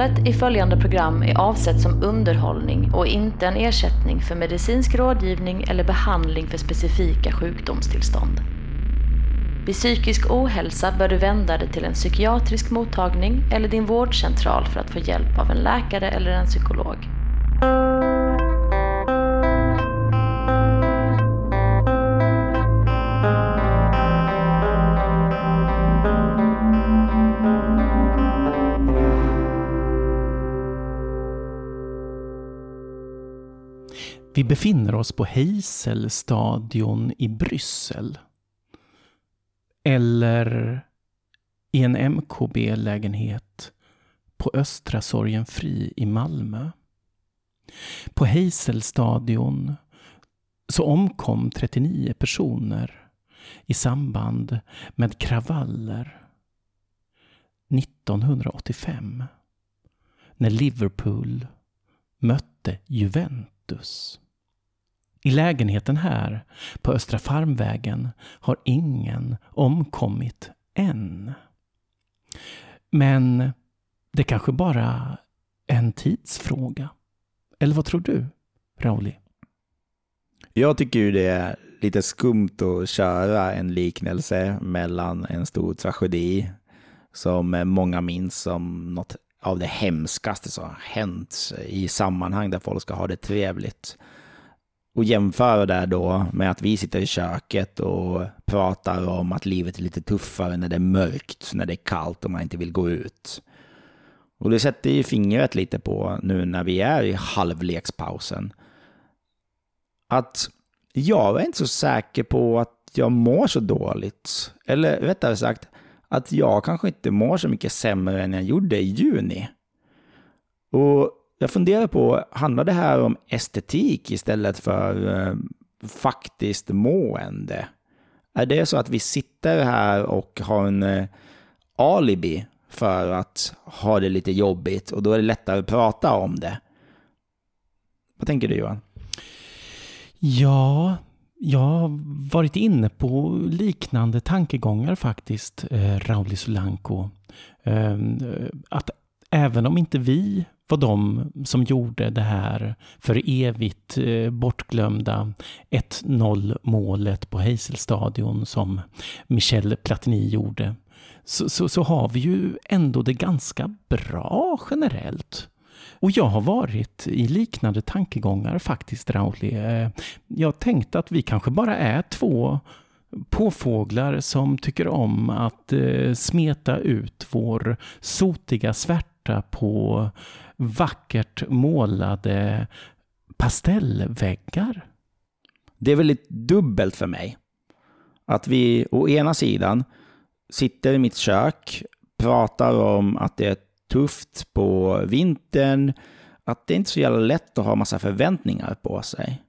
Innehållet i följande program är avsett som underhållning och inte en ersättning för medicinsk rådgivning eller behandling för specifika sjukdomstillstånd. Vid psykisk ohälsa bör du vända dig till en psykiatrisk mottagning eller din vårdcentral för att få hjälp av en läkare eller en psykolog. Befinner oss på Heiselstadion i Bryssel. Eller i en MKB-lägenhet på Östra Sorgenfri i Malmö. På Heiselstadion så omkom 39 personer i samband med kravaller 1985 när Liverpool mötte Juventus. I lägenheten här på Östra Farmvägen har ingen omkommit än. Men det kanske bara är en tidsfråga. Eller vad tror du, Rauli? Jag tycker ju det är lite skumt att köra en liknelse mellan en stor tragedi som många minns som något av det hemskaste som har hänt i sammanhang där folk ska ha det trevligt. Och jämföra det då med att vi sitter i köket och pratar om att livet är lite tuffare när det är mörkt, när det är kallt och man inte vill gå ut. Och det sätter ju fingret lite på nu när vi är i halvlekspausen. Att jag är inte så säker på att jag mår så dåligt. Eller rättare sagt, att jag kanske inte mår så mycket sämre än jag gjorde i juni. Och jag funderar på, handlar det här om estetik istället för eh, faktiskt mående? Är det så att vi sitter här och har en eh, alibi för att ha det lite jobbigt och då är det lättare att prata om det? Vad tänker du Johan? Ja, jag har varit inne på liknande tankegångar faktiskt, eh, Rauli Solanko. Ehm, eh, att även om inte vi var de som gjorde det här för evigt eh, bortglömda 1-0 målet på Heiselstadion som Michel Platini gjorde, så, så, så har vi ju ändå det ganska bra generellt. Och jag har varit i liknande tankegångar faktiskt, Rauli. Eh, jag tänkte att vi kanske bara är två påfåglar som tycker om att eh, smeta ut vår sotiga svärta på vackert målade pastellväggar. Det är väldigt dubbelt för mig. Att vi å ena sidan sitter i mitt kök, pratar om att det är tufft på vintern, att det är inte är så jävla lätt att ha massa förväntningar på sig.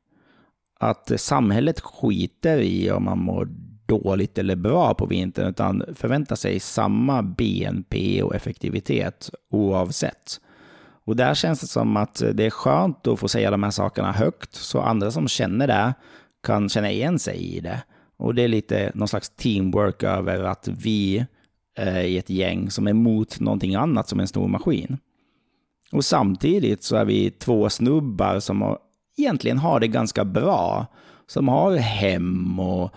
Att samhället skiter i om man mår dåligt eller bra på vintern, utan förväntar sig samma BNP och effektivitet oavsett. Och där känns det som att det är skönt att få säga de här sakerna högt, så andra som känner det kan känna igen sig i det. Och det är lite någon slags teamwork över att vi är i ett gäng som är emot någonting annat som en stor maskin. Och samtidigt så är vi två snubbar som egentligen har det ganska bra. Som har hem och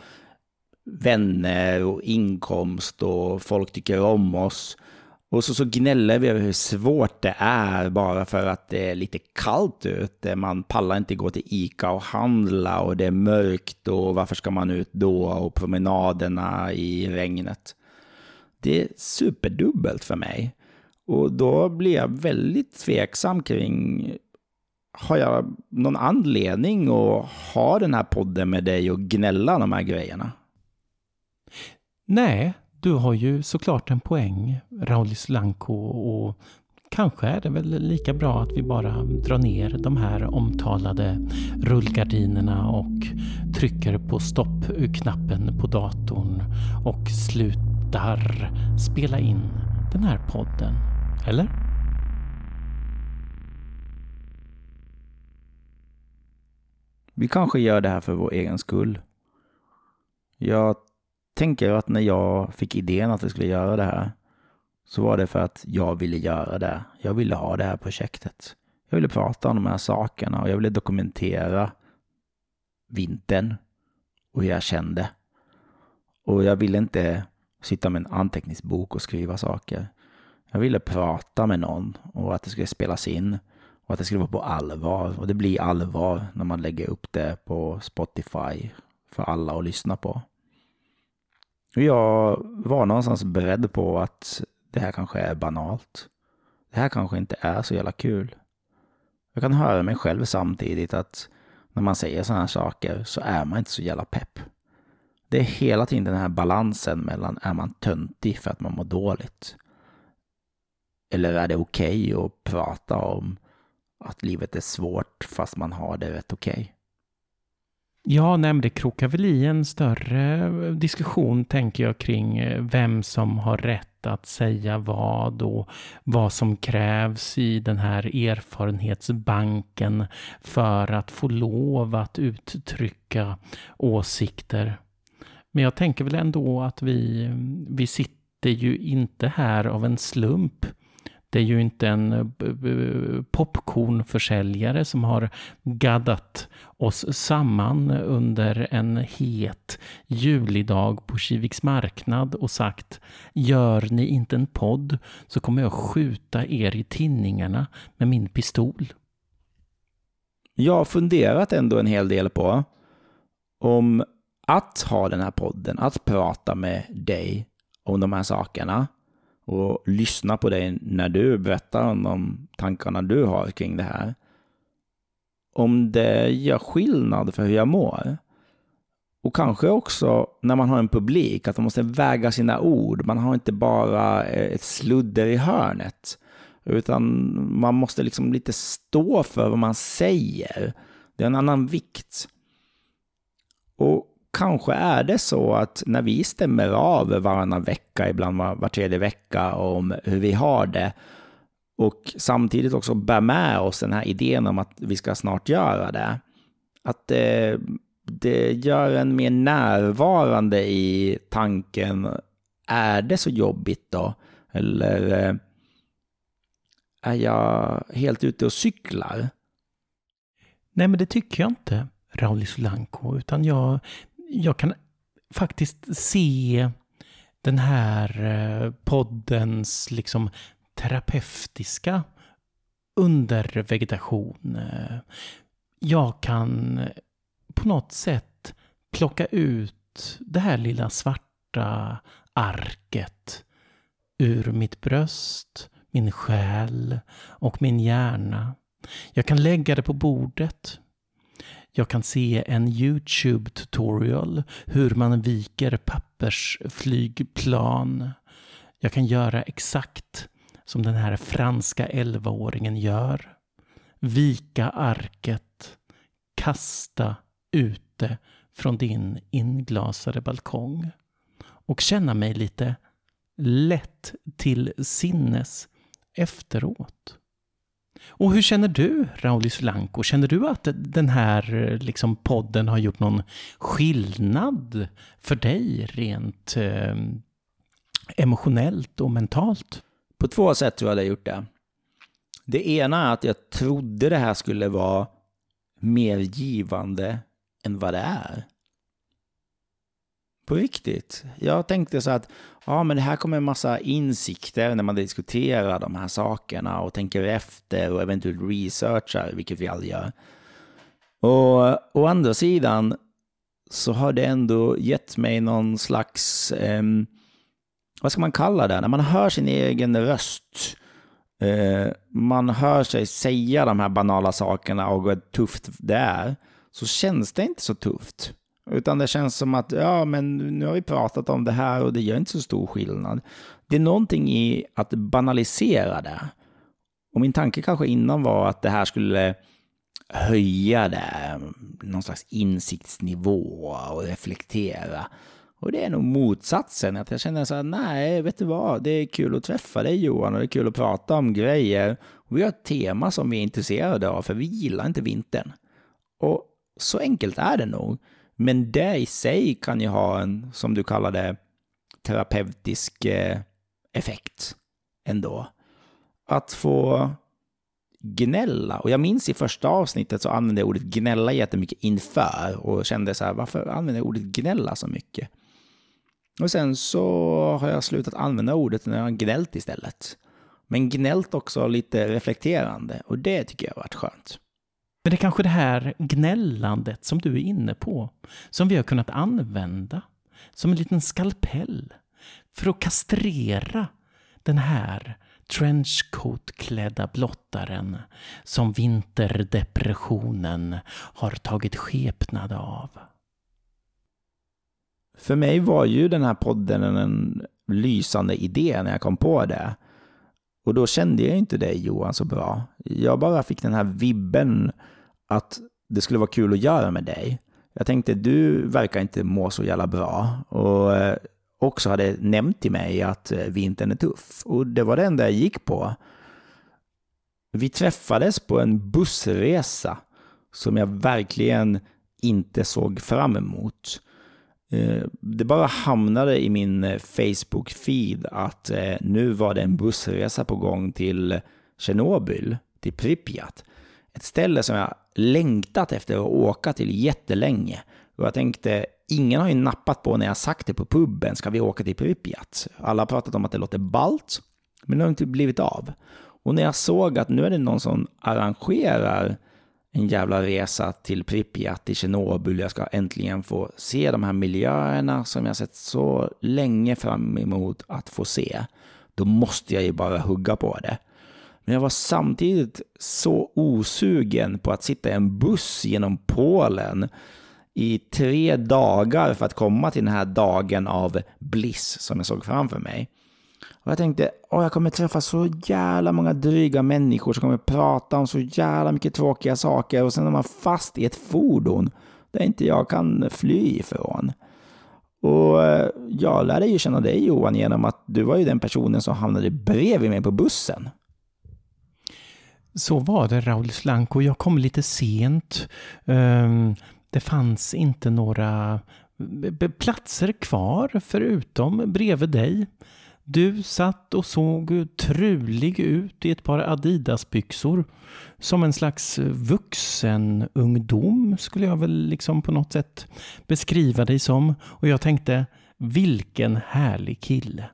vänner och inkomst och folk tycker om oss. Och så, så gnäller vi över hur svårt det är bara för att det är lite kallt ute. Man pallar inte gå till Ica och handla och det är mörkt och varför ska man ut då och promenaderna i regnet. Det är superdubbelt för mig. Och då blir jag väldigt tveksam kring, har jag någon anledning att ha den här podden med dig och gnälla de här grejerna? Nej, du har ju såklart en poäng, Raul Slanko, och kanske är det väl lika bra att vi bara drar ner de här omtalade rullgardinerna och trycker på stoppknappen på datorn och slutar spela in den här podden. Eller? Vi kanske gör det här för vår egen skull. Jag tänker att när jag fick idén att jag skulle göra det här, så var det för att jag ville göra det. Jag ville ha det här projektet. Jag ville prata om de här sakerna och jag ville dokumentera vintern och hur jag kände. Och jag ville inte sitta med en anteckningsbok och skriva saker. Jag ville prata med någon och att det skulle spelas in och att det skulle vara på allvar. Och det blir allvar när man lägger upp det på Spotify för alla att lyssna på. Jag var någonstans beredd på att det här kanske är banalt. Det här kanske inte är så jävla kul. Jag kan höra mig själv samtidigt att när man säger sådana här saker så är man inte så jävla pepp. Det är hela tiden den här balansen mellan är man töntig för att man mår dåligt? Eller är det okej okay att prata om att livet är svårt fast man har det rätt okej? Okay? Ja, nej, det krokar väl i en större eh, diskussion, tänker jag, kring eh, vem som har rätt att säga vad och vad som krävs i den här erfarenhetsbanken för att få lov att uttrycka åsikter. Men jag tänker väl ändå att vi, vi sitter ju inte här av en slump. Det är ju inte en eh, popcornförsäljare som har gaddat oss samman under en het julidag på Kiviks marknad och sagt Gör ni inte en podd så kommer jag skjuta er i tinningarna med min pistol. Jag har funderat ändå en hel del på om att ha den här podden, att prata med dig om de här sakerna och lyssna på dig när du berättar om de tankarna du har kring det här. Om det gör skillnad för hur jag mår. Och kanske också när man har en publik, att man måste väga sina ord. Man har inte bara eh, ett sludder i hörnet. Utan man måste liksom lite stå för vad man säger. Det är en annan vikt. Och kanske är det så att när vi stämmer av varannan vecka, ibland var, var tredje vecka, om hur vi har det, och samtidigt också bär med oss den här idén om att vi ska snart göra det, att det, det gör en mer närvarande i tanken, är det så jobbigt då? Eller eh, är jag helt ute och cyklar? Nej, men det tycker jag inte, Rauli Solanko, utan jag jag kan faktiskt se den här eh, poddens liksom terapeutiska undervegetation. Eh, jag kan eh, på något sätt plocka ut det här lilla svarta arket ur mitt bröst, min själ och min hjärna. Jag kan lägga det på bordet. Jag kan se en YouTube-tutorial hur man viker pappersflygplan. Jag kan göra exakt som den här franska 11-åringen gör. Vika arket, kasta ute från din inglasade balkong och känna mig lite lätt till sinnes efteråt. Och hur känner du, Rauli Solanko? Känner du att den här liksom, podden har gjort någon skillnad för dig rent eh, emotionellt och mentalt? På två sätt tror jag det har gjort det. Det ena är att jag trodde det här skulle vara mer givande än vad det är. På riktigt. Jag tänkte så att ja, men det här kommer en massa insikter när man diskuterar de här sakerna och tänker efter och eventuellt researchar, vilket vi aldrig gör. Och å andra sidan så har det ändå gett mig någon slags, eh, vad ska man kalla det, när man hör sin egen röst. Eh, man hör sig säga de här banala sakerna och hur tufft det är, så känns det inte så tufft. Utan det känns som att, ja men nu har vi pratat om det här och det gör inte så stor skillnad. Det är någonting i att banalisera det. Och min tanke kanske innan var att det här skulle höja det, någon slags insiktsnivå och reflektera. Och det är nog motsatsen, att jag känner så här, nej, vet du vad, det är kul att träffa dig Johan och det är kul att prata om grejer. Och vi har ett tema som vi är intresserade av, för vi gillar inte vintern. Och så enkelt är det nog. Men det i sig kan ju ha en, som du kallar det, terapeutisk eh, effekt. ändå. Att få gnälla. Och jag minns i första avsnittet så använde jag ordet gnälla jättemycket inför och kände så här, varför använder jag ordet gnälla så mycket? Och sen så har jag slutat använda ordet när jag har gnällt istället. Men gnällt också lite reflekterande och det tycker jag har varit skönt. Men det är kanske det här gnällandet som du är inne på, som vi har kunnat använda som en liten skalpell för att kastrera den här trenchcoat-klädda blottaren som vinterdepressionen har tagit skepnad av. För mig var ju den här podden en lysande idé när jag kom på det. Och då kände jag inte dig Johan så bra. Jag bara fick den här vibben att det skulle vara kul att göra med dig. Jag tänkte, du verkar inte må så jävla bra. Och eh, också hade nämnt till mig att eh, vintern är tuff. Och det var det enda jag gick på. Vi träffades på en bussresa som jag verkligen inte såg fram emot. Eh, det bara hamnade i min Facebook-feed att nu var det en bussresa på gång till Tjernobyl, till Pripyat. Ett ställe som jag längtat efter att åka till jättelänge. Och jag tänkte, ingen har ju nappat på när jag sagt det på puben, ska vi åka till Pripyat? Alla har pratat om att det låter balt, men det har inte blivit av. Och när jag såg att nu är det någon som arrangerar en jävla resa till Pripyat, till Tjernobyl, jag ska äntligen få se de här miljöerna som jag sett så länge fram emot att få se. Då måste jag ju bara hugga på det. Men jag var samtidigt så osugen på att sitta i en buss genom Polen i tre dagar för att komma till den här dagen av bliss som jag såg framför mig. Och jag tänkte, åh, jag kommer träffa så jävla många dryga människor som kommer prata om så jävla mycket tråkiga saker och sen är man fast i ett fordon där inte jag kan fly ifrån. Och eh, jag lärde ju känna dig Johan genom att du var ju den personen som hamnade bredvid mig på bussen. Så var det Raul Slanko. Jag kom lite sent. Ehm, det fanns inte några eh, platser kvar förutom bredvid dig. Du satt och såg trulig ut i ett par Adidas-byxor. Som en slags vuxen ungdom skulle jag väl liksom på något sätt beskriva dig som. Och jag tänkte, vilken härlig kille.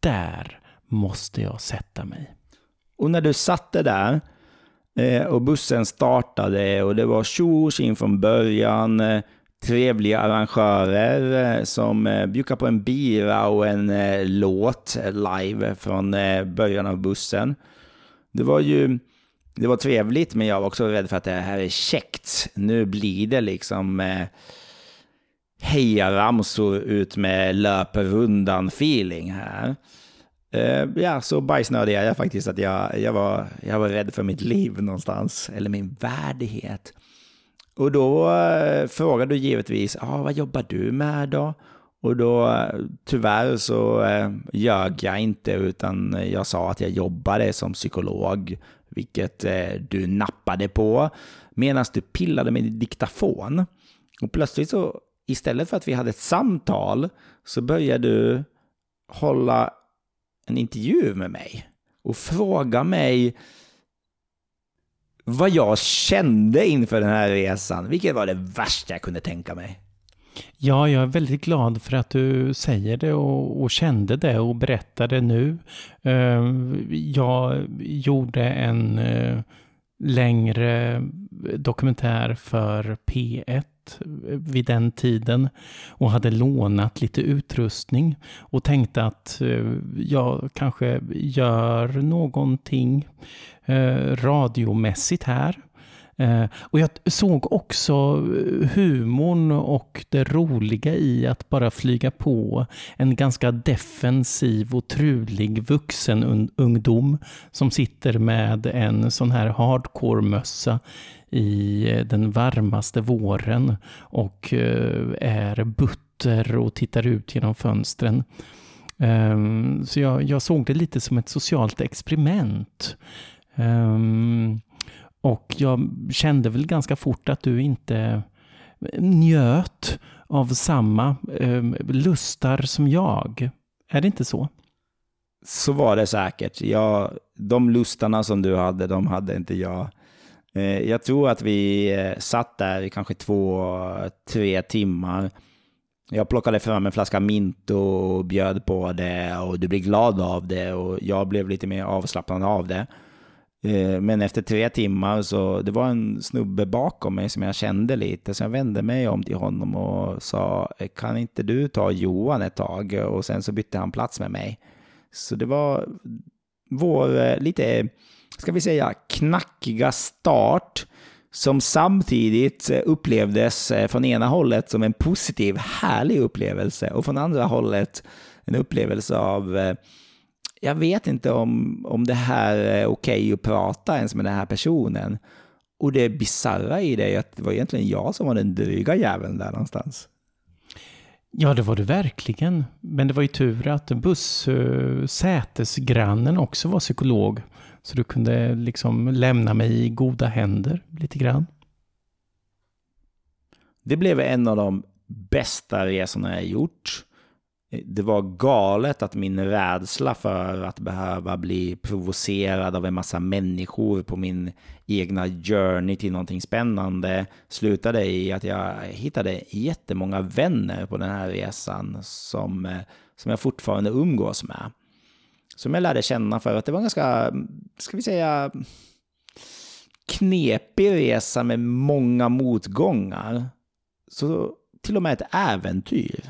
Där måste jag sätta mig. Och när du satte där Eh, och bussen startade och det var tjo och från början. Eh, trevliga arrangörer eh, som eh, bjuckade på en bira och en eh, låt live från början av bussen. Det var ju det var trevligt, men jag var också rädd för att det här är käckt. Nu blir det liksom eh, hejaramsor ut med löprundan feeling här. Eh, ja, så bajsnödig är jag faktiskt att jag, jag, var, jag var rädd för mitt liv någonstans, eller min värdighet. Och då eh, frågade du givetvis, ah, vad jobbar du med då? Och då, eh, tyvärr så eh, ljög jag inte, utan jag sa att jag jobbade som psykolog, vilket eh, du nappade på, medan du pillade med din diktafon. Och plötsligt så, istället för att vi hade ett samtal, så började du hålla en intervju med mig och fråga mig vad jag kände inför den här resan, vilket var det värsta jag kunde tänka mig. Ja, jag är väldigt glad för att du säger det och, och kände det och berättar det nu. Eh, jag gjorde en eh, längre dokumentär för P1 vid den tiden och hade lånat lite utrustning och tänkte att eh, jag kanske gör någonting eh, radiomässigt här. Eh, och jag såg också eh, humorn och det roliga i att bara flyga på en ganska defensiv och trulig vuxen ungdom som sitter med en sån här hardcore-mössa i eh, den varmaste våren och eh, är butter och tittar ut genom fönstren. Ehm, så jag, jag såg det lite som ett socialt experiment. Ehm, och jag kände väl ganska fort att du inte njöt av samma eh, lustar som jag. Är det inte så? så var det säkert. Jag, de lustarna som du hade, de hade inte jag. Eh, jag tror att vi eh, satt där i kanske två, tre timmar. Jag plockade fram en flaska mint och bjöd på det och du blev glad av det och jag blev lite mer avslappnad av det. Eh, men efter tre timmar så, det var en snubbe bakom mig som jag kände lite, så jag vände mig om till honom och sa, eh, kan inte du ta Johan ett tag? Och sen så bytte han plats med mig. Så det var vår eh, lite, ska vi säga, knackiga start som samtidigt upplevdes från ena hållet som en positiv, härlig upplevelse och från andra hållet en upplevelse av eh, jag vet inte om, om det här är okej att prata ens med den här personen. Och det bisarra i det är att det var egentligen jag som var den dryga jäveln där någonstans. Ja, det var det verkligen. Men det var ju tur att bussätesgrannen också var psykolog. Så du kunde liksom lämna mig i goda händer lite grann. Det blev en av de bästa resorna jag gjort. Det var galet att min rädsla för att behöva bli provocerad av en massa människor på min egna journey till någonting spännande slutade i att jag hittade jättemånga vänner på den här resan som, eh, som jag fortfarande umgås med. Som jag lärde känna för att det var en ganska, ska vi säga, knepig resa med många motgångar. Så till och med ett äventyr.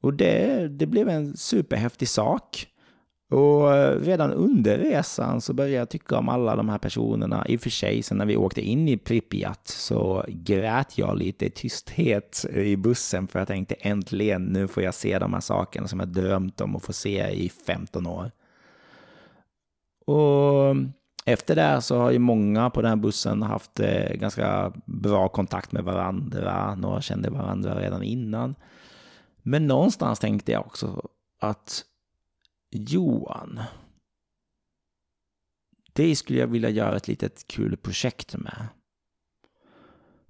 Och det, det blev en superhäftig sak. Och eh, redan under resan så började jag tycka om alla de här personerna. I och för sig, sen när vi åkte in i Pripyat så grät jag lite i tysthet i bussen för jag tänkte äntligen, nu får jag se de här sakerna som jag drömt om att få se i 15 år. Och eh, efter det så har ju många på den här bussen haft eh, ganska bra kontakt med varandra. Några kände varandra redan innan. Men någonstans tänkte jag också att Johan, det skulle jag vilja göra ett litet kul projekt med.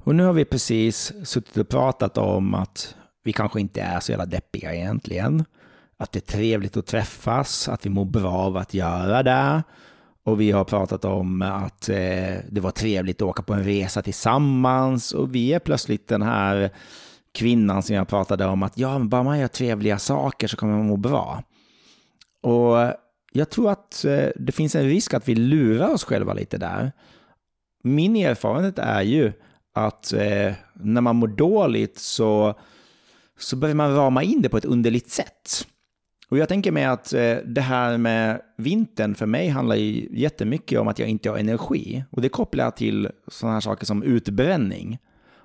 Och nu har vi precis suttit och pratat om att vi kanske inte är så jävla deppiga egentligen. Att det är trevligt att träffas, att vi mår bra av att göra det. Och vi har pratat om att eh, det var trevligt att åka på en resa tillsammans. Och vi är plötsligt den här kvinnan som jag pratade om att ja, bara man gör trevliga saker så kommer man må bra. Och jag tror att eh, det finns en risk att vi lurar oss själva lite där. Min erfarenhet är ju att eh, när man mår dåligt så, så börjar man rama in det på ett underligt sätt. Och jag tänker mig att eh, det här med vintern för mig handlar ju jättemycket om att jag inte har energi. Och det kopplar jag till sådana här saker som utbränning.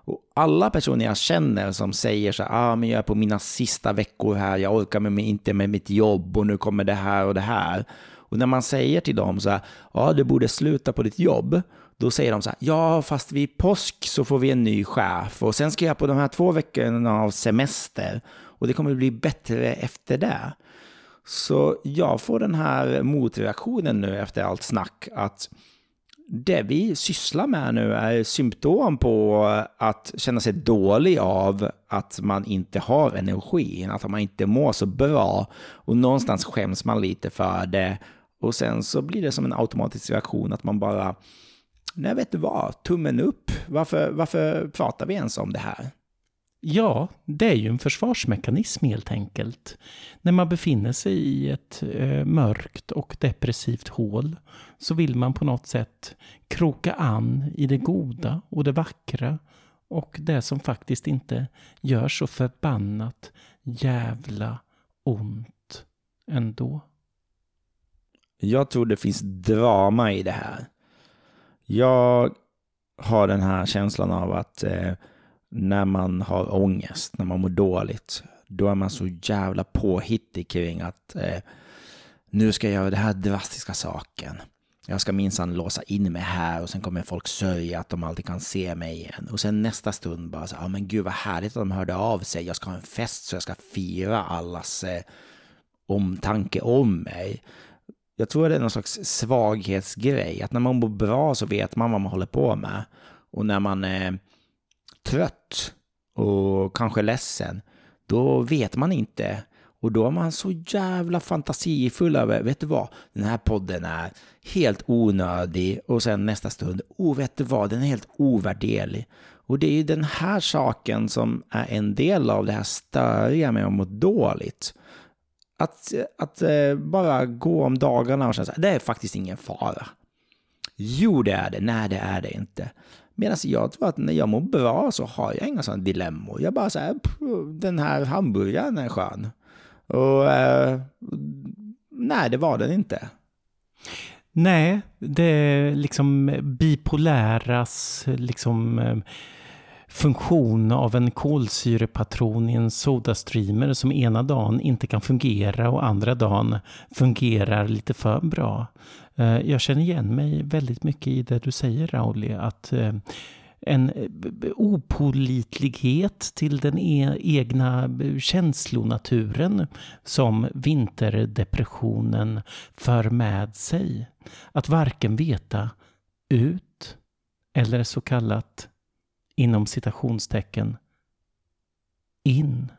Och alla personer jag känner som säger så här, ah, men jag är på mina sista veckor här, jag orkar med mig inte med mitt jobb och nu kommer det här och det här. Och när man säger till dem så här, ja, du borde sluta på ditt jobb, då säger de så här, ja, fast vid påsk så får vi en ny chef och sen ska jag på de här två veckorna av semester och det kommer bli bättre efter det. Så jag får den här motreaktionen nu efter allt snack att det vi sysslar med nu är symptom på att känna sig dålig av att man inte har energin, att man inte mår så bra. Och någonstans skäms man lite för det. Och sen så blir det som en automatisk reaktion att man bara, nej vet du vad, tummen upp. Varför, varför pratar vi ens om det här? Ja, det är ju en försvarsmekanism helt enkelt. När man befinner sig i ett eh, mörkt och depressivt hål så vill man på något sätt kroka an i det goda och det vackra och det som faktiskt inte gör så förbannat jävla ont ändå. Jag tror det finns drama i det här. Jag har den här känslan av att eh, när man har ångest, när man mår dåligt, då är man så jävla påhittig kring att eh, nu ska jag göra den här drastiska saken. Jag ska minsann låsa in mig här och sen kommer folk sörja att de alltid kan se mig igen. Och sen nästa stund bara så ja men gud vad härligt att de hörde av sig. Jag ska ha en fest så jag ska fira allas eh, omtanke om mig. Jag tror det är någon slags svaghetsgrej, att när man mår bra så vet man vad man håller på med. Och när man eh, trött och kanske ledsen, då vet man inte. Och då är man så jävla fantasifull över, vet du vad, den här podden är helt onödig och sen nästa stund, oh vet du vad, den är helt ovärderlig. Och det är ju den här saken som är en del av det här störiga med att må dåligt. Att, att eh, bara gå om dagarna och känna så här, det är faktiskt ingen fara. Jo, det är det. Nej, det är det inte. Medan jag tror att när jag mår bra så har jag inga sådana dilemmor. Jag bara säger den här hamburgaren är skön. Och eh, nej, det var den inte. Nej, det är liksom bipoläras liksom eh, funktion av en kolsyrepatron i en sodastreamer som ena dagen inte kan fungera och andra dagen fungerar lite för bra. Eh, jag känner igen mig väldigt mycket i det du säger Rauli, att eh, en eh, opolitlighet till den e egna känslonaturen som vinterdepressionen för med sig. Att varken veta ut eller så kallat inom citationstecken in.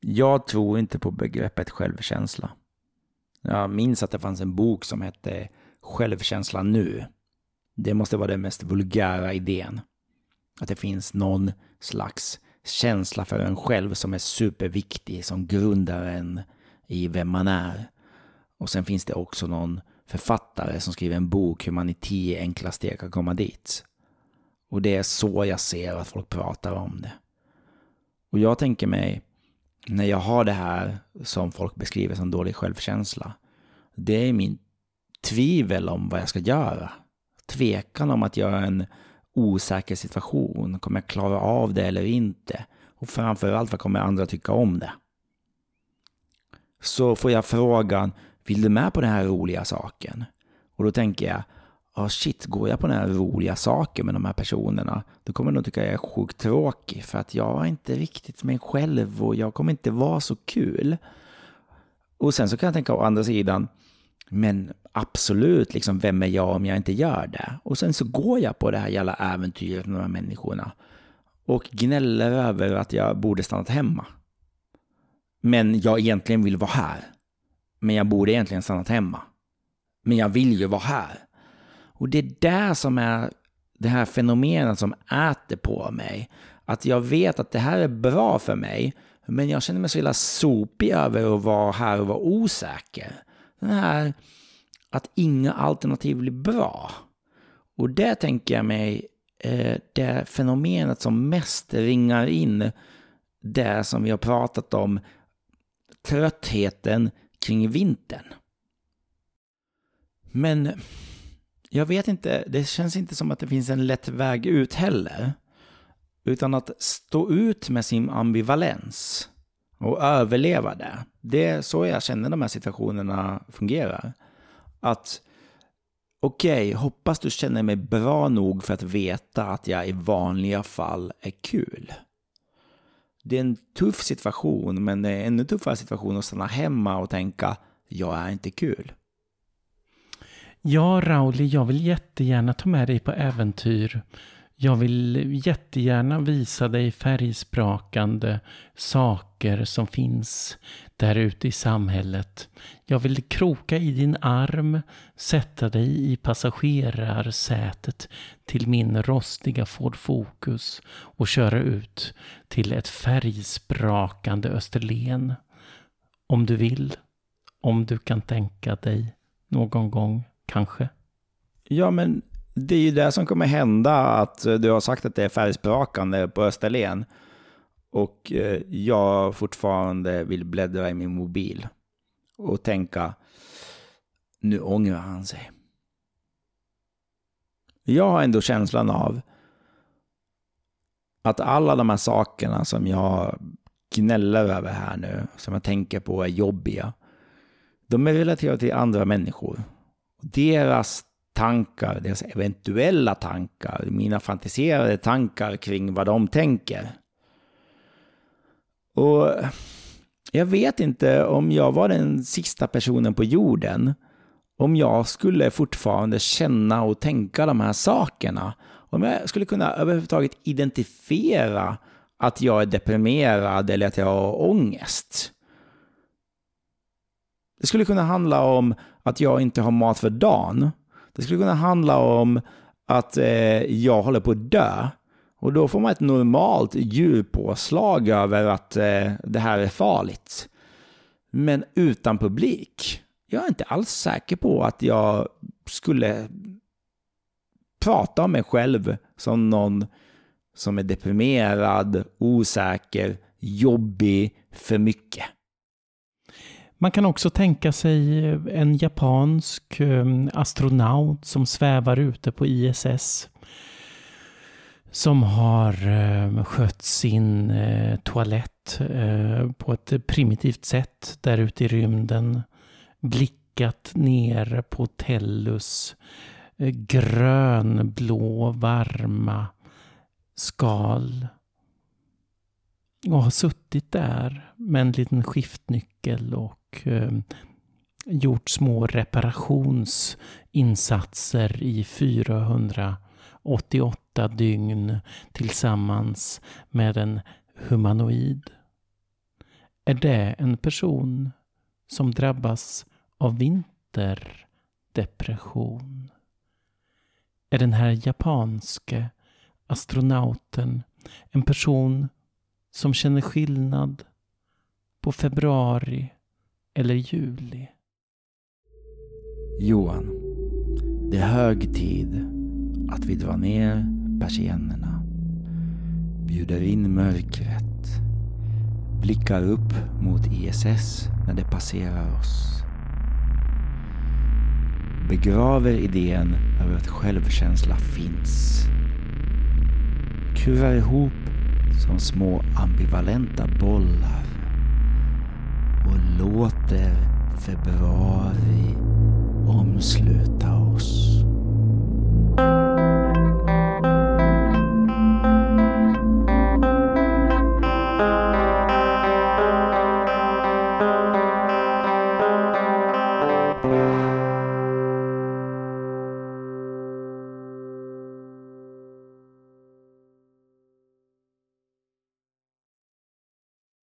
Jag tror inte på begreppet självkänsla. Jag minns att det fanns en bok som hette Självkänsla nu. Det måste vara den mest vulgära idén. Att det finns någon slags känsla för en själv som är superviktig, som grundar en i vem man är. Och sen finns det också någon författare som skriver en bok hur man i tio enkla steg kan komma dit. Och det är så jag ser att folk pratar om det. Och jag tänker mig, när jag har det här som folk beskriver som dålig självkänsla, det är min tvivel om vad jag ska göra. Tvekan om att göra en osäker situation. Kommer jag klara av det eller inte? Och framförallt, vad kommer andra tycka om det? Så får jag frågan, vill du med på den här roliga saken? Och då tänker jag, Ja, shit, går jag på den här roliga saken med de här personerna, då kommer de tycka jag är sjukt tråkig för att jag är inte riktigt mig själv och jag kommer inte vara så kul. Och sen så kan jag tänka å andra sidan, men absolut, liksom, vem är jag om jag inte gör det? Och sen så går jag på det här jävla äventyret med de här människorna och gnäller över att jag borde stannat hemma. Men jag egentligen vill vara här. Men jag borde egentligen stannat hemma. Men jag vill ju vara här. Och det är det som är det här fenomenet som äter på mig. Att jag vet att det här är bra för mig, men jag känner mig så illa sopig över att vara här och vara osäker. Den här att inga alternativ blir bra. Och det tänker jag mig, eh, det fenomenet som mest ringar in det som vi har pratat om, tröttheten kring vintern. Men jag vet inte, det känns inte som att det finns en lätt väg ut heller. Utan att stå ut med sin ambivalens och överleva det. Det är så jag känner de här situationerna fungerar. Att okej, okay, hoppas du känner mig bra nog för att veta att jag i vanliga fall är kul. Det är en tuff situation, men det är en ännu tuffare situation att stanna hemma och tänka jag är inte kul. Ja, Rauli, jag vill jättegärna ta med dig på äventyr. Jag vill jättegärna visa dig färgsprakande saker som finns där ute i samhället. Jag vill kroka i din arm, sätta dig i passagerarsätet till min rostiga Ford Focus och köra ut till ett färgsprakande Österlen. Om du vill, om du kan tänka dig någon gång kanske. Ja, men det är ju det som kommer hända, att du har sagt att det är färgsprakande på Österlen. Och eh, jag fortfarande vill bläddra i min mobil och tänka, nu ångrar han sig. Jag har ändå känslan av att alla de här sakerna som jag gnäller över här nu, som jag tänker på är jobbiga, de är relaterade till andra människor deras tankar, deras eventuella tankar, mina fantiserade tankar kring vad de tänker. Och jag vet inte om jag var den sista personen på jorden, om jag skulle fortfarande känna och tänka de här sakerna. Om jag skulle kunna överhuvudtaget identifiera att jag är deprimerad eller att jag har ångest. Det skulle kunna handla om att jag inte har mat för dagen. Det skulle kunna handla om att eh, jag håller på att dö. Och då får man ett normalt djurpåslag över att eh, det här är farligt. Men utan publik, jag är inte alls säker på att jag skulle prata om mig själv som någon som är deprimerad, osäker, jobbig, för mycket. Man kan också tänka sig eh, en japansk eh, astronaut som svävar ute på ISS. Som har eh, skött sin toalett på ett primitivt sätt där ute i rymden. Blickat ner på Tellus grönblå, varma skal. Och har suttit där med en liten skiftnyckel och och ehm, gjort små reparationsinsatser i 488 dygn tillsammans med en humanoid. Är det en person som drabbas av vinterdepression? Är den här japanske astronauten en person som känner skillnad på februari eller juli? Johan, det är hög tid att vi drar ner persiennerna, bjuder in mörkret, blickar upp mot ISS när det passerar oss. Begraver idén över att självkänsla finns. Kurar ihop som små ambivalenta bollar och låter februari omsluta